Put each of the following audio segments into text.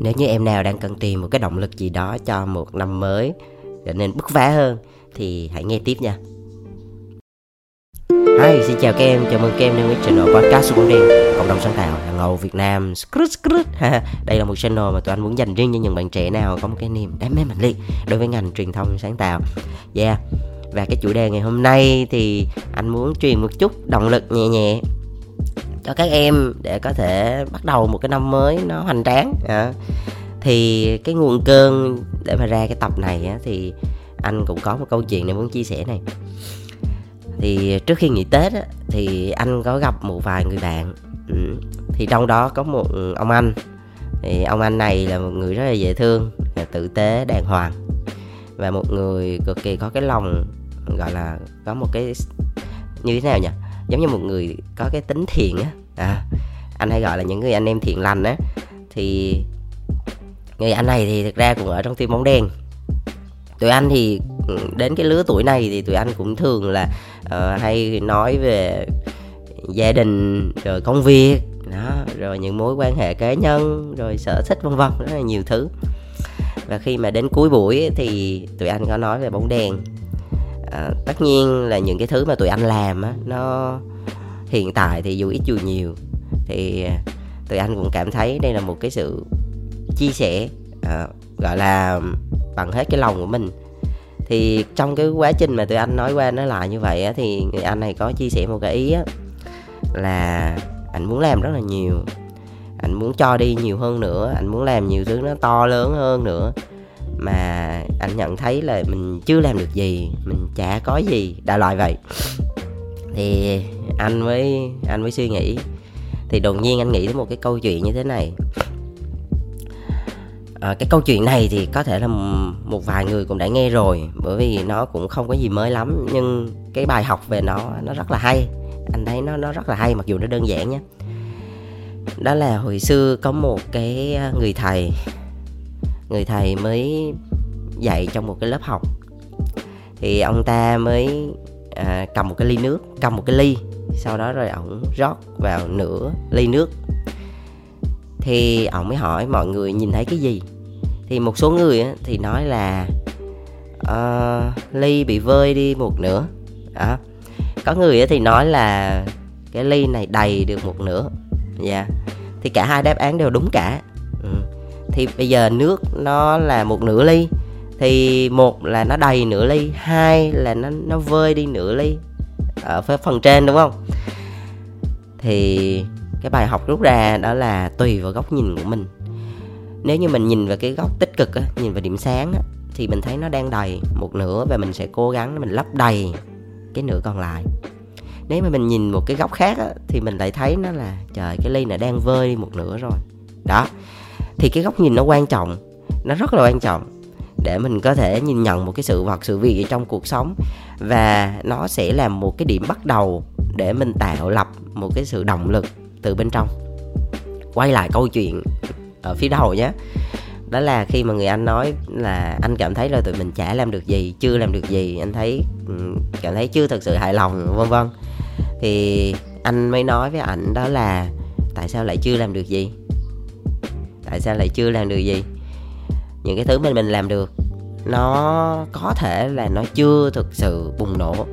nếu như em nào đang cần tìm một cái động lực gì đó cho một năm mới trở nên bứt phá hơn thì hãy nghe tiếp nha. Hi, xin chào các em, chào mừng các em đến với channel podcast của đen Cộng đồng sáng tạo hàng ngầu Việt Nam. Đây là một channel mà tụi anh muốn dành riêng cho những bạn trẻ nào có một cái niềm đam mê mạnh liệt đối với ngành truyền thông sáng tạo. Yeah, và cái chủ đề ngày hôm nay thì anh muốn truyền một chút động lực nhẹ nhẹ cho các em để có thể bắt đầu một cái năm mới nó hoành tráng. À. thì cái nguồn cơn để mà ra cái tập này á, thì anh cũng có một câu chuyện này muốn chia sẻ này. Thì trước khi nghỉ tết á, thì anh có gặp một vài người bạn. Ừ. thì trong đó có một ông anh. Thì ông anh này là một người rất là dễ thương là tử tế đàng hoàng. Và một người cực kỳ có cái lòng gọi là có một cái như thế nào nhỉ? Giống như một người có cái tính thiện á. À, anh hay gọi là những người anh em thiện lành á. Thì người anh này thì thực ra cũng ở trong team bóng đen. Tụi anh thì ừ, đến cái lứa tuổi này thì tụi anh cũng thường là uh, hay nói về gia đình rồi công việc đó rồi những mối quan hệ cá nhân rồi sở thích vân vân rất là nhiều thứ. Và khi mà đến cuối buổi thì tụi anh có nói về bóng đèn à, tất nhiên là những cái thứ mà tụi anh làm á nó hiện tại thì dù ít dù nhiều thì ờ, tụi anh cũng cảm thấy đây là một cái sự chia sẻ à, gọi là bằng hết cái lòng của mình. Thì trong cái quá trình mà tụi anh nói qua nói lại như vậy á, thì người anh này có chia sẻ một cái ý á, là anh muốn làm rất là nhiều anh muốn cho đi nhiều hơn nữa anh muốn làm nhiều thứ nó to lớn hơn nữa mà anh nhận thấy là mình chưa làm được gì mình chả có gì đại loại vậy. Thì anh mới anh mới suy nghĩ. Thì đột nhiên anh nghĩ đến một cái câu chuyện như thế này. À, cái câu chuyện này thì có thể là một vài người cũng đã nghe rồi bởi vì nó cũng không có gì mới lắm nhưng cái bài học về nó nó rất là hay. Anh thấy nó nó rất là hay mặc dù nó đơn giản nhé. Đó là hồi xưa có một cái à, người thầy người thầy mới dạy trong một cái lớp học thì ông ta mới à, cầm một cái ly nước cầm một cái ly sau đó rồi ổng rót vào nửa ly nước thì ổng mới hỏi mọi người nhìn thấy cái gì thì một số người á, thì nói là uh, ly bị vơi đi một nửa đó. có người á, thì nói là cái ly này đầy được một nửa dạ yeah. thì cả hai đáp án đều đúng cả thì bây giờ nước nó là một nửa ly. Thì một là nó đầy nửa ly hai là nó nó vơi đi nửa ly ở phần trên đúng không? Thì cái bài học rút ra đó là tùy vào góc nhìn của mình. Nếu như mình nhìn vào cái góc tích cực á, nhìn vào điểm sáng á, thì mình thấy nó đang đầy một nửa và mình sẽ cố gắng mình lấp đầy cái nửa còn lại. Nếu mà mình nhìn một cái góc khác á, thì mình lại thấy nó là trời cái ly này đang vơi đi một nửa rồi. Đó thì cái góc nhìn nó quan trọng, nó rất là quan trọng để mình có thể nhìn nhận một cái sự vật, sự việc trong cuộc sống. Và nó sẽ là một cái điểm bắt đầu để mình tạo lập một cái sự động lực từ bên trong. Quay lại câu chuyện ở phía đầu nhé. Đó là khi mà người anh nói là anh cảm thấy là tụi mình chả làm được gì, chưa làm được gì, anh thấy ừ, cảm thấy chưa thực sự hài lòng, vân vân. Thì anh mới nói với ảnh đó là, tại sao lại chưa làm được gì? Tại sao lại chưa làm được gì? Những cái thứ mình mình làm được, nó có thể là nó chưa thực sự bùng nổ,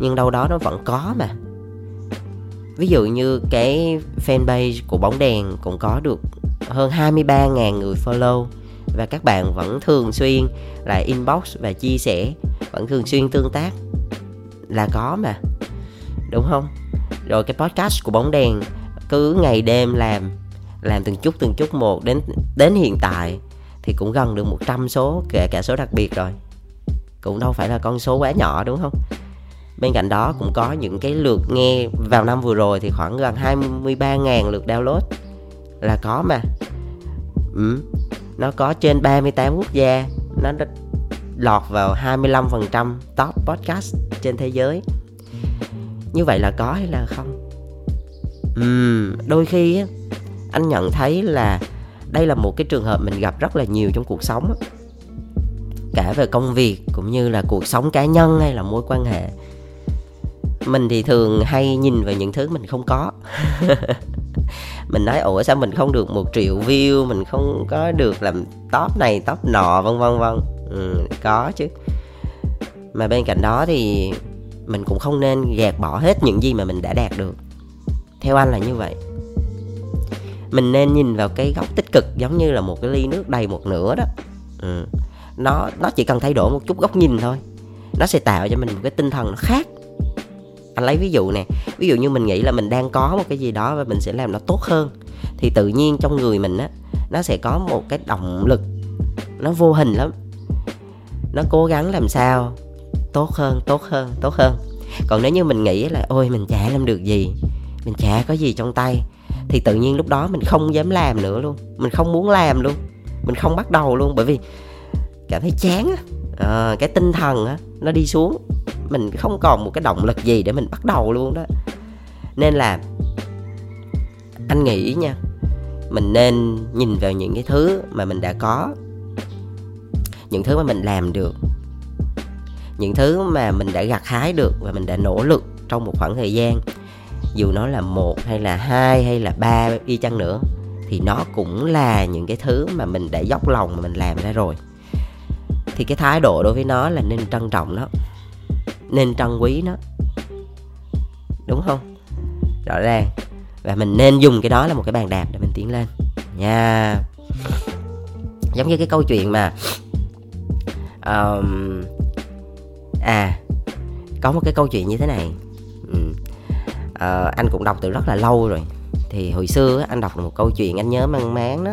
nhưng đâu đó nó vẫn có mà. Ví dụ như cái fanpage của bóng đèn cũng có được hơn 23.000 người follow, và các bạn vẫn thường xuyên là inbox và chia sẻ, vẫn thường xuyên tương tác, là có mà. Đúng không? Rồi cái podcast của bóng đèn cứ ngày đêm làm làm từng chút từng chút một đến đến hiện tại thì cũng gần được 100 số kể cả số đặc biệt rồi. Cũng đâu phải là con số quá nhỏ đúng không? Bên cạnh đó cũng có những cái lượt nghe vào năm vừa rồi thì khoảng gần 23.000 lượt download là có mà. Ừ. nó có trên 38 quốc gia nó đã lọt vào 25% top podcast trên thế giới. Như vậy là có hay là không? Ừ, đôi khi á, anh nhận thấy là đây là một cái trường hợp mình gặp rất là nhiều trong cuộc sống cả về công việc cũng như là cuộc sống cá nhân hay là mối quan hệ. Mình thì thường hay nhìn vào những thứ mình không có. Mình nói ủa sao mình không được một triệu view? Mình không có được làm top này top nọ vân vân vân. Ừ, có chứ. Mà bên cạnh đó thì mình cũng không nên gạt bỏ hết những gì mà mình đã đạt được. Theo anh là như vậy mình nên nhìn vào cái góc tích cực, giống như là một cái ly nước đầy một nửa đó. Ừ. nó nó chỉ cần thay đổi một chút góc nhìn thôi. Nó sẽ tạo cho mình một cái tinh thần nó khác. Anh lấy ví dụ nè, ví dụ như mình nghĩ là mình đang có một cái gì đó và mình sẽ làm nó tốt hơn, thì tự nhiên trong người mình á, nó sẽ có một cái động lực. Nó vô hình lắm. Nó cố gắng làm sao tốt hơn tốt hơn tốt hơn. Còn nếu như mình nghĩ là, ôi, mình chả làm được gì. Mình chả có gì trong tay thì tự nhiên lúc đó mình không dám làm nữa luôn. Mình không muốn làm luôn. Mình không bắt đầu luôn bởi vì cảm thấy chán á. À, cái tinh thần á nó đi xuống. Mình không còn một cái động lực gì để mình bắt đầu luôn đó. Nên là anh nghĩ nha mình nên nhìn vào những cái thứ mà mình đã có những thứ mà mình làm được những thứ mà mình đã gặt hái được và mình đã nỗ lực trong một khoảng thời gian dù nó là một hay là hai hay là ba đi chăng nữa thì nó cũng là những cái thứ mà mình đã dốc lòng mà mình làm ra rồi. Thì cái thái độ đối với nó là nên trân trọng nó nên trân quý nó. Đúng không? Rõ ràng. Và mình nên dùng cái đó là một cái bàn đạp để mình tiến lên. Nha. Giống như cái câu chuyện mà um, à có một cái câu chuyện như thế này à, anh cũng đọc từ rất là lâu rồi. Thì hồi xưa anh đọc được một câu chuyện anh nhớ mang máng đó.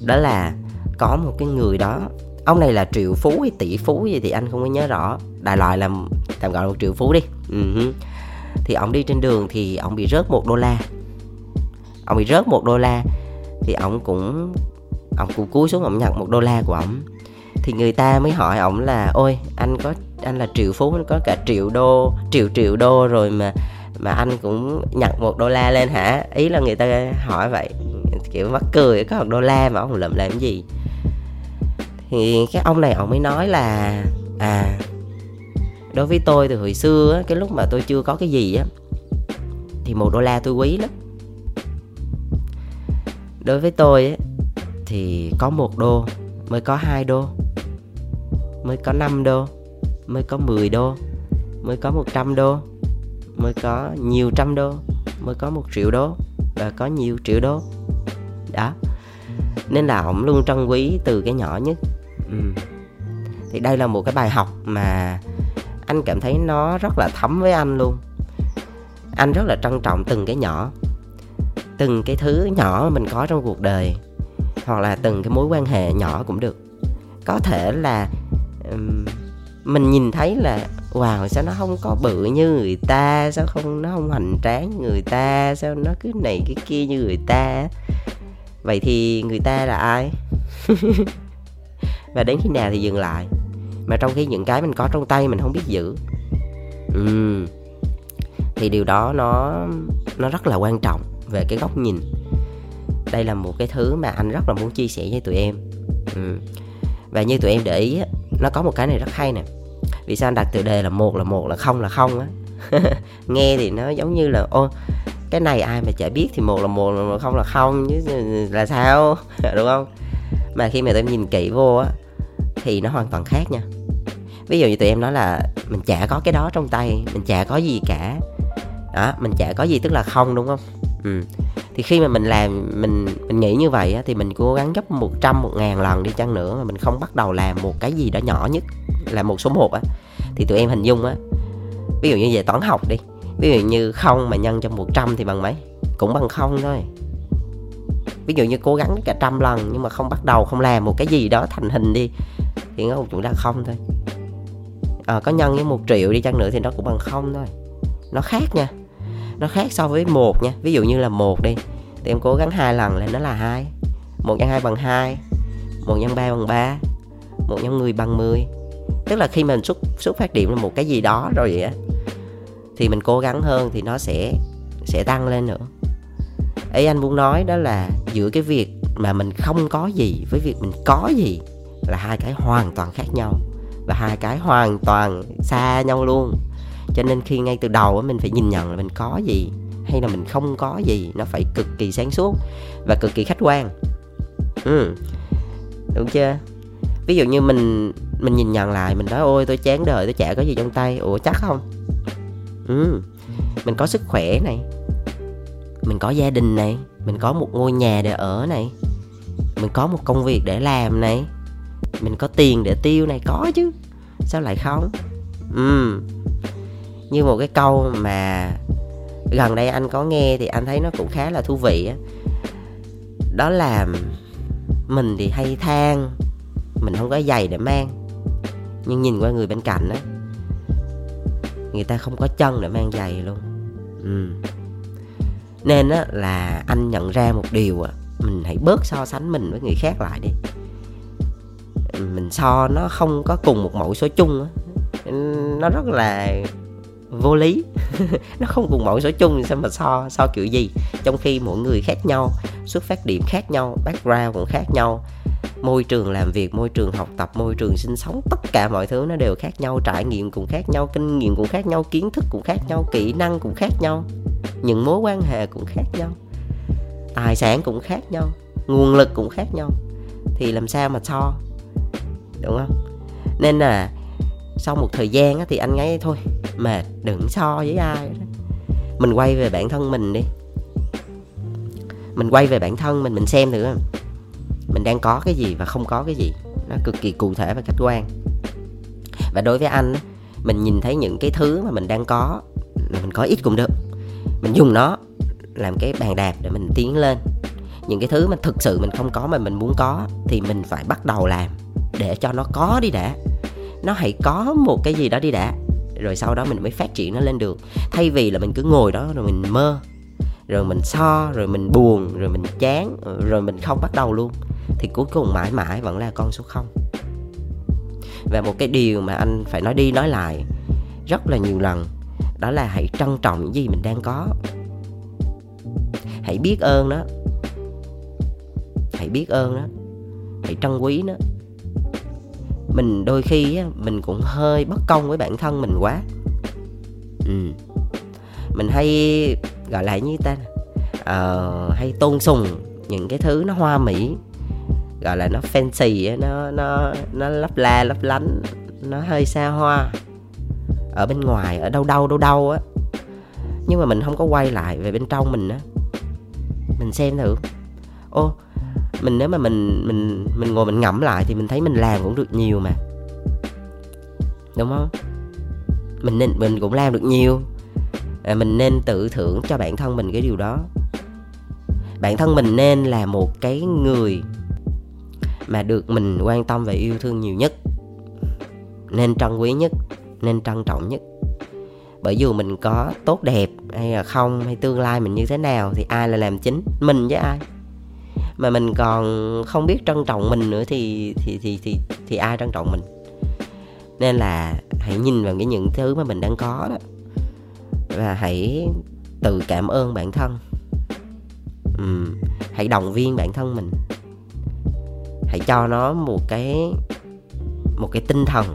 Đó là có một cái người đó ông này là triệu phú hay tỷ phú gì thì anh không có nhớ rõ. Đại loại là tạm gọi là một triệu phú đi. Uh-huh. thì ông đi trên đường thì ông bị rớt một đô la. Ông bị rớt một đô la thì ông cũng ông cũng cúi xuống ông nhặt một đô la của ông. Thì người ta mới hỏi ông là ôi anh có anh là triệu phú anh có cả triệu đô triệu triệu đô rồi mà mà anh cũng nhặt một đô la lên hả? Ý là người ta hỏi vậy. Kiểu mắc cười, có một đô la mà ông lượm làm gì? Thì cái ông này ông mới nói là à đối với tôi từ hồi xưa cái lúc mà tôi chưa có cái gì á, thì một đô la tôi quý lắm. Đối với tôi á, thì có một đô, mới có hai đô, mới có 5 đô, mới có 10 đô, mới có 100 đô mới có nhiều trăm đô mới có một triệu đô và có nhiều triệu đô. Đó. Nên là ổng luôn trân quý từ cái nhỏ nhất. Ừ. thì đây là một cái bài học mà anh cảm thấy nó rất là thấm với anh luôn. Anh rất là trân trọng từng cái nhỏ từng cái thứ nhỏ mà mình có trong cuộc đời hoặc là từng cái mối quan hệ nhỏ cũng được. Có thể là um, mình nhìn thấy là wow, sao nó không có bự như người ta? Sao không, nó không hoành tráng như người ta? Sao nó cứ này cái kia như người ta? Vậy thì người ta là ai? Và đến khi nào thì dừng lại? Mà trong khi những cái mình có trong tay mình không biết giữ. Ừ. thì điều đó nó nó rất là quan trọng về cái góc nhìn. Đây là một cái thứ mà anh rất là muốn chia sẻ với tụi em. Ừ. và như tụi em để ý nó có một cái này rất hay nè vì sao anh đặt tựa đề là một là một là không là không á? Nghe thì nó giống như là ô cái này ai mà chả biết thì một là một là không là không chứ là sao? Đúng không? Mà khi mà tụi em nhìn kỹ vô á thì nó hoàn toàn khác nha. Ví dụ như tụi em nói là mình chả có cái đó trong tay mình chả có gì cả. Đó mình chả có gì tức là không đúng không? Ừ. thì khi mà mình làm mình mình nghĩ như vậy á, thì mình cố gắng gấp một trăm một ngàn lần đi chăng nữa mà mình không bắt đầu làm một cái gì đó nhỏ nhất là một số một á thì tụi em hình dung á ví dụ như về toán học đi ví dụ như không mà nhân cho 100 thì bằng mấy? Cũng bằng không thôi. Ví dụ như cố gắng cả trăm lần nhưng mà không bắt đầu không làm một cái gì đó thành hình đi thì nó cũng là không thôi. À, có nhân với một triệu đi chăng nữa thì nó cũng bằng không thôi. Nó khác nha nó khác so với một nha. Ví dụ như là một đi thì em cố gắng hai lần là nó là hai. Một nhân hai bằng hai một nhân ba bằng ba một nhân 10 bằng 10 tức là khi mình xuất xuất phát điểm là một cái gì đó rồi vậy á, thì mình cố gắng hơn thì nó sẽ sẽ tăng lên nữa. Ấy anh muốn nói đó là giữa cái việc mà mình không có gì với việc mình có gì là hai cái hoàn toàn khác nhau và hai cái hoàn toàn xa nhau luôn. Cho nên khi ngay từ đầu mình phải nhìn nhận là mình có gì hay là mình không có gì, nó phải cực kỳ sáng suốt và cực kỳ khách quan. Ừ đúng chưa? Ví dụ như mình mình nhìn nhận lại, mình nói, ôi, tôi chán đời, tôi chả có gì trong tay. Ủa, chắc không? Ừ. Mình có sức khỏe này. Mình có gia đình này. Mình có một ngôi nhà để ở này. Mình có một công việc để làm này. Mình có tiền để tiêu này, có chứ. Sao lại không? Ừ. Như một cái câu mà gần đây anh có nghe thì anh thấy nó cũng khá là thú vị á. Đó là, mình thì hay than, mình không có giày để mang nhưng nhìn qua người bên cạnh á, người ta không có chân để mang giày luôn. Ừ. nên á là anh nhận ra một điều á, mình hãy bớt so sánh mình với người khác lại đi. Mình so nó không có cùng một mẫu số chung á. Nó rất là vô lý. Nó không cùng mẫu số chung thì sao mà so so kiểu gì? Trong khi mỗi người khác nhau, xuất phát điểm khác nhau, background cũng khác nhau môi trường làm việc, môi trường học tập, môi trường sinh sống, tất cả mọi thứ nó đều khác nhau, trải nghiệm cũng khác nhau, kinh nghiệm cũng khác nhau, kiến thức cũng khác nhau, kỹ năng cũng khác nhau, những mối quan hệ cũng khác nhau, tài sản cũng khác nhau, nguồn lực cũng khác nhau. Thì làm sao mà so? Đúng không? Nên là sau một thời gian thì anh ấy thôi, mệt, đừng so với ai mình quay về bản thân mình đi. Mình quay về bản thân mình mình xem thử mình đang có cái gì và không có cái gì. Nó cực kỳ cụ thể và khách quan. Và đối với anh mình nhìn thấy những cái thứ mà mình đang có là mình có ít cũng được. Mình dùng nó làm cái bàn đạp để mình tiến lên. Những cái thứ mà thực sự mình không có mà mình muốn có thì mình phải bắt đầu làm để cho nó có đi đã. Nó hãy có một cái gì đó đi đã, rồi sau đó mình mới phát triển nó lên được. Thay vì là mình cứ ngồi đó rồi mình mơ, rồi mình so, rồi mình buồn, rồi mình chán, rồi mình không bắt đầu luôn thì cuối cùng mãi mãi vẫn là con số không. Và một cái điều mà anh phải nói đi nói lại rất là nhiều lần đó là hãy trân trọng những gì mình đang có. Hãy biết ơn đó hãy biết ơn đó hãy trân quý nó. Mình đôi khi á, mình cũng hơi bất công với bản thân mình quá. Ừ. mình hay gọi là như ta uh, hay tôn sùng những cái thứ nó hoa mỹ gọi là nó fancy nó nó nó lấp la lấp lánh nó hơi xa hoa. Ở bên ngoài ở đâu đâu đâu đâu á. Nhưng mà mình không có quay lại về bên trong mình á. Mình xem thử. Ô mình nếu mà mình mình mình ngồi mình ngẫm lại thì mình thấy mình làm cũng được nhiều mà. Đúng không? Mình nên mình cũng làm được nhiều. À, mình nên tự thưởng cho bản thân mình cái điều đó. Bản thân mình nên là một cái người mà được mình quan tâm và yêu thương nhiều nhất nên trân quý nhất nên trân trọng nhất. Bởi dù mình có tốt đẹp hay là không hay tương lai mình như thế nào thì ai là làm chính? Mình với ai? Mà mình còn không biết trân trọng mình nữa thì thì thì thì thì ai trân trọng mình? Nên là hãy nhìn vào cái những thứ mà mình đang có đó và hãy tự cảm ơn bản thân. Ừ, hãy động viên bản thân mình hãy cho nó một cái một cái tinh thần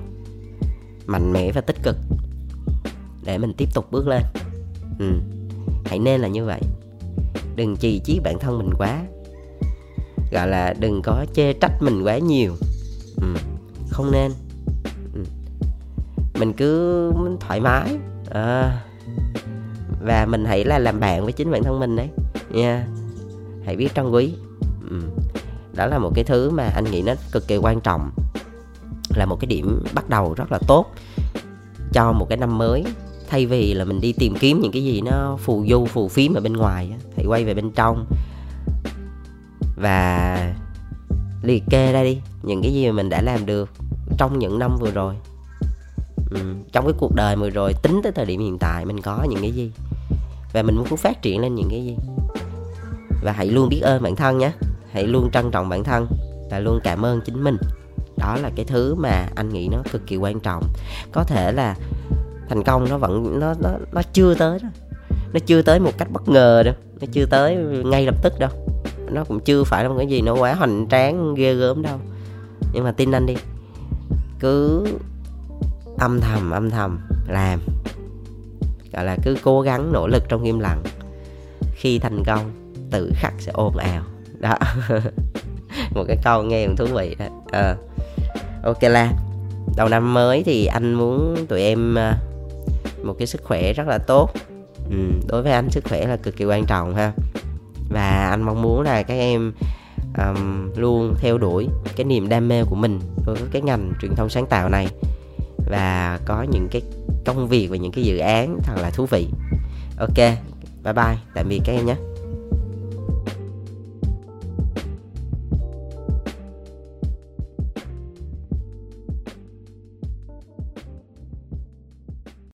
mạnh mẽ và tích cực để mình tiếp tục bước lên ừ. hãy nên là như vậy đừng chì chiết bản thân mình quá gọi là đừng có chê trách mình quá nhiều ừ. không nên ừ. mình cứ thoải mái à. và mình hãy là làm bạn với chính bản thân mình đấy nha hãy biết trân quý ừ đó là một cái thứ mà anh nghĩ nó cực kỳ quan trọng là một cái điểm bắt đầu rất là tốt cho một cái năm mới. Thay vì là mình đi tìm kiếm những cái gì nó phù du phù phím ở bên ngoài hãy quay về bên trong. Và liệt kê ra đi những cái gì mà mình đã làm được trong những năm vừa rồi. Ừ, trong cái cuộc đời vừa rồi tính tới thời điểm hiện tại mình có những cái gì? Và mình muốn phát triển lên những cái gì? Và hãy luôn biết ơn bản thân nhé hãy luôn trân trọng bản thân và luôn cảm ơn chính mình. Đó là cái thứ mà anh nghĩ nó cực kỳ quan trọng. Có thể là thành công nó vẫn, nó nó nó chưa tới đó. Nó chưa tới một cách bất ngờ đâu. Nó chưa tới ngay lập tức đâu. Nó cũng chưa phải là một cái gì nó quá hoành tráng, ghê gớm đâu. Nhưng mà tin anh đi. Cứ âm thầm âm thầm làm. Gọi là cứ cố gắng, nỗ lực trong im lặng. Khi thành công, tự khắc sẽ ồn ào đó. Một cái câu nghe cũng thú vị đó. À. ok là đầu năm mới thì anh muốn tụi em ờ, một cái sức khỏe rất là tốt. Ừ, đối với anh sức khỏe là cực kỳ quan trọng ha. Và anh mong muốn là các em um, luôn theo đuổi cái niềm đam mê của mình với cái ngành truyền thông sáng tạo này. Và có những cái công việc và những cái dự án thật là thú vị. Ok bye bye. Tạm biệt các em nhé.